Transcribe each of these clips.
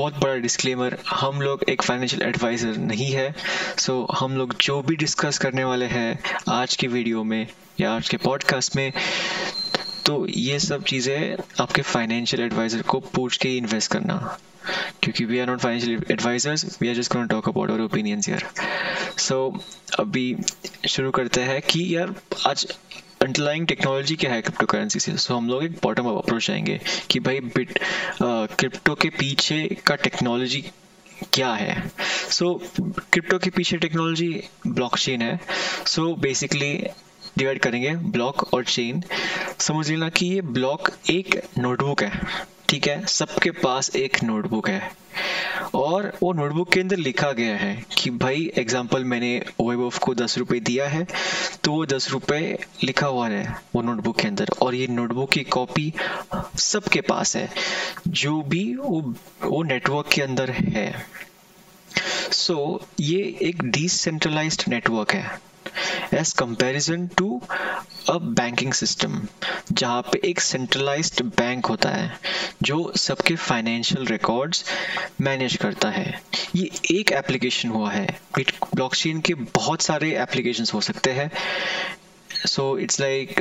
बहुत बड़ा डिस्क्लेमर हम लोग एक फाइनेंशियल एडवाइज़र नहीं है सो so, हम लोग जो भी डिस्कस करने वाले हैं आज की वीडियो में या आज के पॉडकास्ट में तो ये सब चीज़ें आपके फाइनेंशियल एडवाइज़र को पूछ के इन्वेस्ट करना क्योंकि we are not financial advisers we are just talk about our opinions यार सो अभी शुरू करते हैं कि यार आज अंडरलाइंग टेक्नोलॉजी क्या है क्रिप्टो करेंसी से? सो हम लोग एक बॉटम अप अप्रोच आएँगे कि भाई बिट क्रिप्टो के पीछे का टेक्नोलॉजी क्या है? सो so, क्रिप्टो के पीछे टेक्नोलॉजी ब्लॉकचेन है। सो बेसिकली डिवाइड करेंगे ब्लॉक और चेन समझ लेना कि ये ब्लॉक एक नोटबुक है ठीक है? सबके पास एक नोटबुक है। और वो नोटबुक के अंदर लिखा गया है कि भाई एग्ज़ाम्पल मैंने वैभव को दस रुपए दिया है तो वो दस रुपये लिखा हुआ है वो नोटबुक के अंदर। और ये नोटबुक की कॉपी सबके पास है जो भी वो वो नेटवर्क के अंदर है। सो so, ये एक डिसेंट्रलाइज्ड नेटवर्क है। As comparison to a banking system जहाँ पे एक सेंट्रलाइज्ड बैंक होता है जो सबके फाइनेंशियल रिकॉर्ड्स मैनेज करता है। ये एक एप्लीकेशन हुआ है। ब्लॉकचेन के बहुत सारे एप्लीकेशन हो सकते हैं। सो इट्स लाइक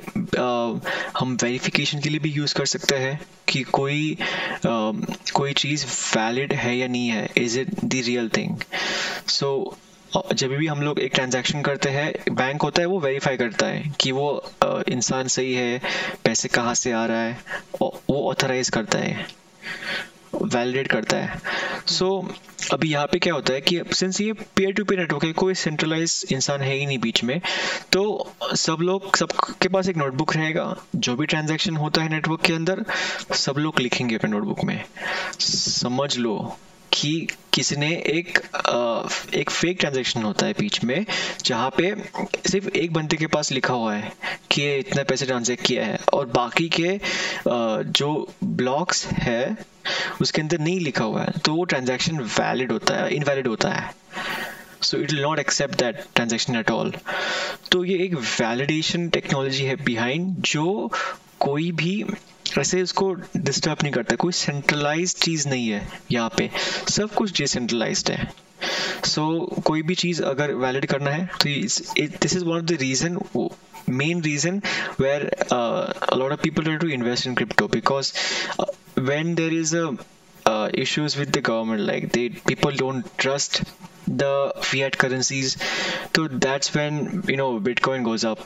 हम वेरिफिकेशन के लिए भी यूज़ कर सकते हैं कि कोई uh, कोई चीज़ वैलिड है या नहीं है। Is it the real thing so जब भी हम लोग एक ट्रांजैक्शन करते हैं बैंक होता है वो वेरीफाई करता है कि वो इंसान सही है पैसे कहाँ से आ रहा है वो ऑथराइज करता है वैलिडेट करता है। सो so, अभी यहाँ पे क्या होता है कि सिंस ये पेयर टू पेयर नेटवर्क है कोई सेंट्रलाइज इंसान है ही नहीं बीच में तो सब लोग सबके पास एक नोटबुक रहेगा। जो भी ट्रांजैक्शन होता है नेटवर्क के अंदर सब लोग लिखेंगे अपने नोटबुक में। समझ लो। कि किसी ने एक आ, एक फेक ट्रांजेक्शन होता है बीच में जहाँ पे सिर्फ़ एक बंदे के पास लिखा हुआ है कि इतने पैसे ट्रांजेक्ट किया है और बाकी के आ, जो ब्लॉक्स है उसके अंदर नहीं लिखा हुआ है तो वो ट्रांजेक्शन वैलिड होता है इनवैलिड होता है। So it will not accept that transaction at all तो ये एक वैलिडेशन टेक्नोलॉजी है बिहाइंड जो कोई भी ऐसे उसको डिस्टर्ब नहीं करता कोई सेंट्रलाइज चीज़ नहीं है यहाँ पे। सब कुछ डिसेंट्रलाइज है। सो so, कोई भी चीज़ अगर वैलिड करना है तो this is one of the reason main reason where lot of people to invest in crypto because when there is a issues with the government like they people don't trust the fiat currencies so that's when you know bitcoin goes up.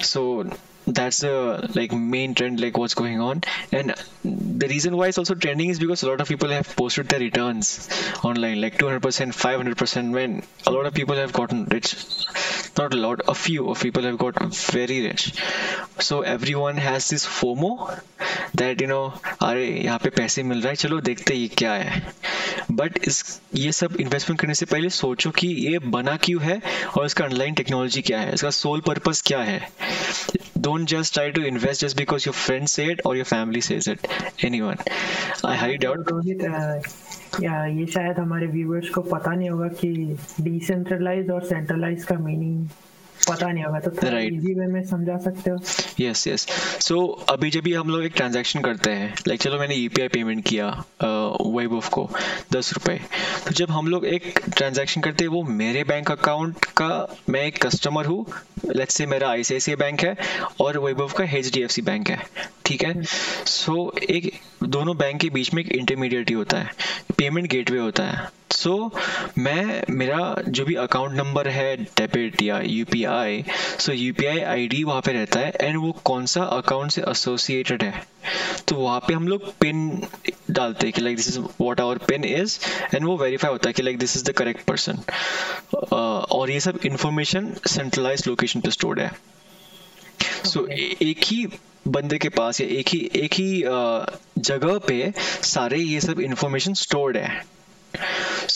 so that's the like main trend like what's going on and the reason why it's also trending is because a lot of people have posted their returns online like 200% 500% when a lot of people have gotten rich not a lot a few of people have got very rich so everyone has this fomo that you know अरे यहाँ पे पैसे मिल रहा है चलो देखते ये क्या है बट इस, ये सब इन्वेस्टमेंट करने से पहले सोचो कि ये बना क्यों है और इसका ऑनलाइन टेक्नोलॉजी क्या है? इसका सोल पर्पस क्या है? Don't just try to invest just because your friend say it or your family says it. Anyone? I highly doubt या ये शायद हमारे व्यूअर्स को पता नहीं होगा कि डिसेंट्रलाइज और सेंट्रलाइज का मीनिंग पता नहीं होगा तो थोड़ा इजी वे में समझा सकते हो। यस यस सो अभी जब भी हम लोग एक ट्रांजैक्शन करते हैं लाइक like, चलो मैंने यूपीआई पेमेंट किया को दस रुपए। तो जब हम लोग एक ट्रांजैक्शन करते हैं वो मेरे बैंक अकाउंट का मैं एक कस्टमर हूँ लेट्स से मेरा आई बैंक है और वेबोफ का एच बैंक है ठीक है? सो so, एक दोनों बैंक के बीच में एक इंटरमीडिएट होता है पेमेंट गेटवे होता है। सो so, मैं मेरा जो भी अकाउंट नंबर है डेबिट या U P I so U P I I D वहाँ पे रहता है एंड वो कौन सा अकाउंट से एसोसिएटेड है? तो वहाँ पे हम लोग पिन डालते हैं कि like this is what our pin is and वो वेरीफाई होता है कि like this is the correct person और ये सब इंफॉर्मेशन सेंट्रलाइज लोकेशन पे स्टोर्ड है. सो so, एक ही बंदे के पास या एक ही एक ही जगह पे सारे ये सब इंफॉर्मेशन स्टोर्ड है.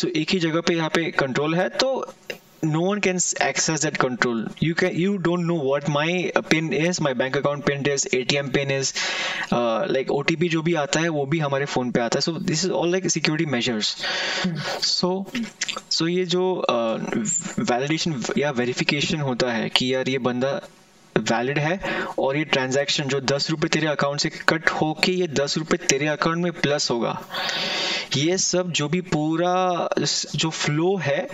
सो so, एक ही जगह पे यहाँ पे कंट्रोल है तो no one can access that control you can you don't know what my pin is my bank account pin is atm pin is uh, like otp जो भी आता है वो भी हमारे फ़ोन पे आता है so this is all like security measures so so ये जो वैलिडेशन uh, या वेरिफिकेशन होता है कि यार ये बंदा वैलिड है और ये ट्रांजैक्शन जो दस रुपए तेरे अकाउंट से कट होके ये दस रुपए तेरे अकाउंट में प्लस होगा। ये सब जो भी पूरा जो फ्लो है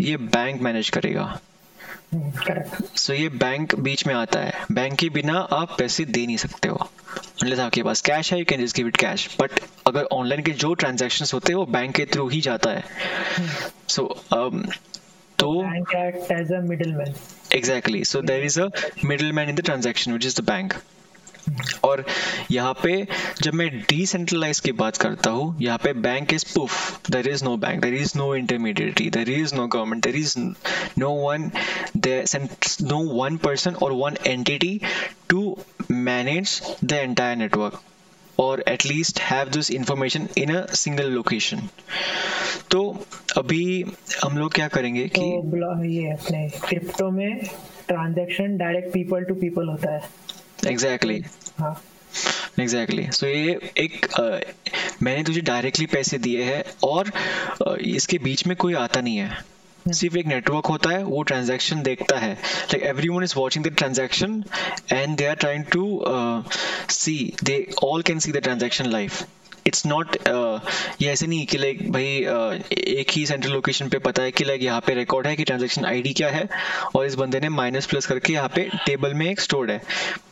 ये बैंक मैनेज करेगा। सो so, ये बैंक बीच में आता है। बैंक के बिना आप पैसे दे नहीं सकते हो। अनलेस आपके पास कैश है you can just give it cash but अगर ऑनलाइन के जो ट्रांजैक्शन होते हैं वो बैंक के थ्रू ही जाता है। सो so, um, तो bank acts as a middleman. Exactly. So there is a middleman in the transaction which is the bank. और यहाँ पे जब मैं डिसेंट्रलाइज की बात करता हूँ यहाँ पे bank is poof there is no bank there is no intermediary there is no government there is no one no one person और one entity to manage the entire network और at least have this information in a single location तो अभी हम लोग क्या करेंगे कि तो ये अपने क्रिप्टो में transaction direct people to people होता है। Exactly exactly exactly. So so, ये एक uh, मैंने तुझे डायरेक्टली पैसे दिए हैं और uh, इसके बीच में कोई आता नहीं है। hmm. सिर्फ़ एक नेटवर्क होता है वो ट्रांजैक्शन देखता है। Like every one is watching the transaction and they are trying to see they all can see the transaction life it's not uh, ये ऐसे नहीं कि लाइक भाई uh, एक ही सेंट्रल लोकेशन पे पता है कि लाइक यहाँ पे रिकॉर्ड है कि ट्रांजेक्शन आईडी क्या है और इस बंदे ने माइनस प्लस करके यहाँ पे टेबल में एक स्टोर्ड है।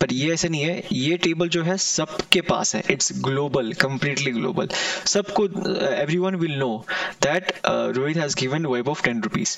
पर ये ऐसे नहीं है। ये टेबल जो है सबके पास है। इट्स ग्लोबल कंप्लीटली ग्लोबल सबको every one will know that Rohit has given web of ten rupees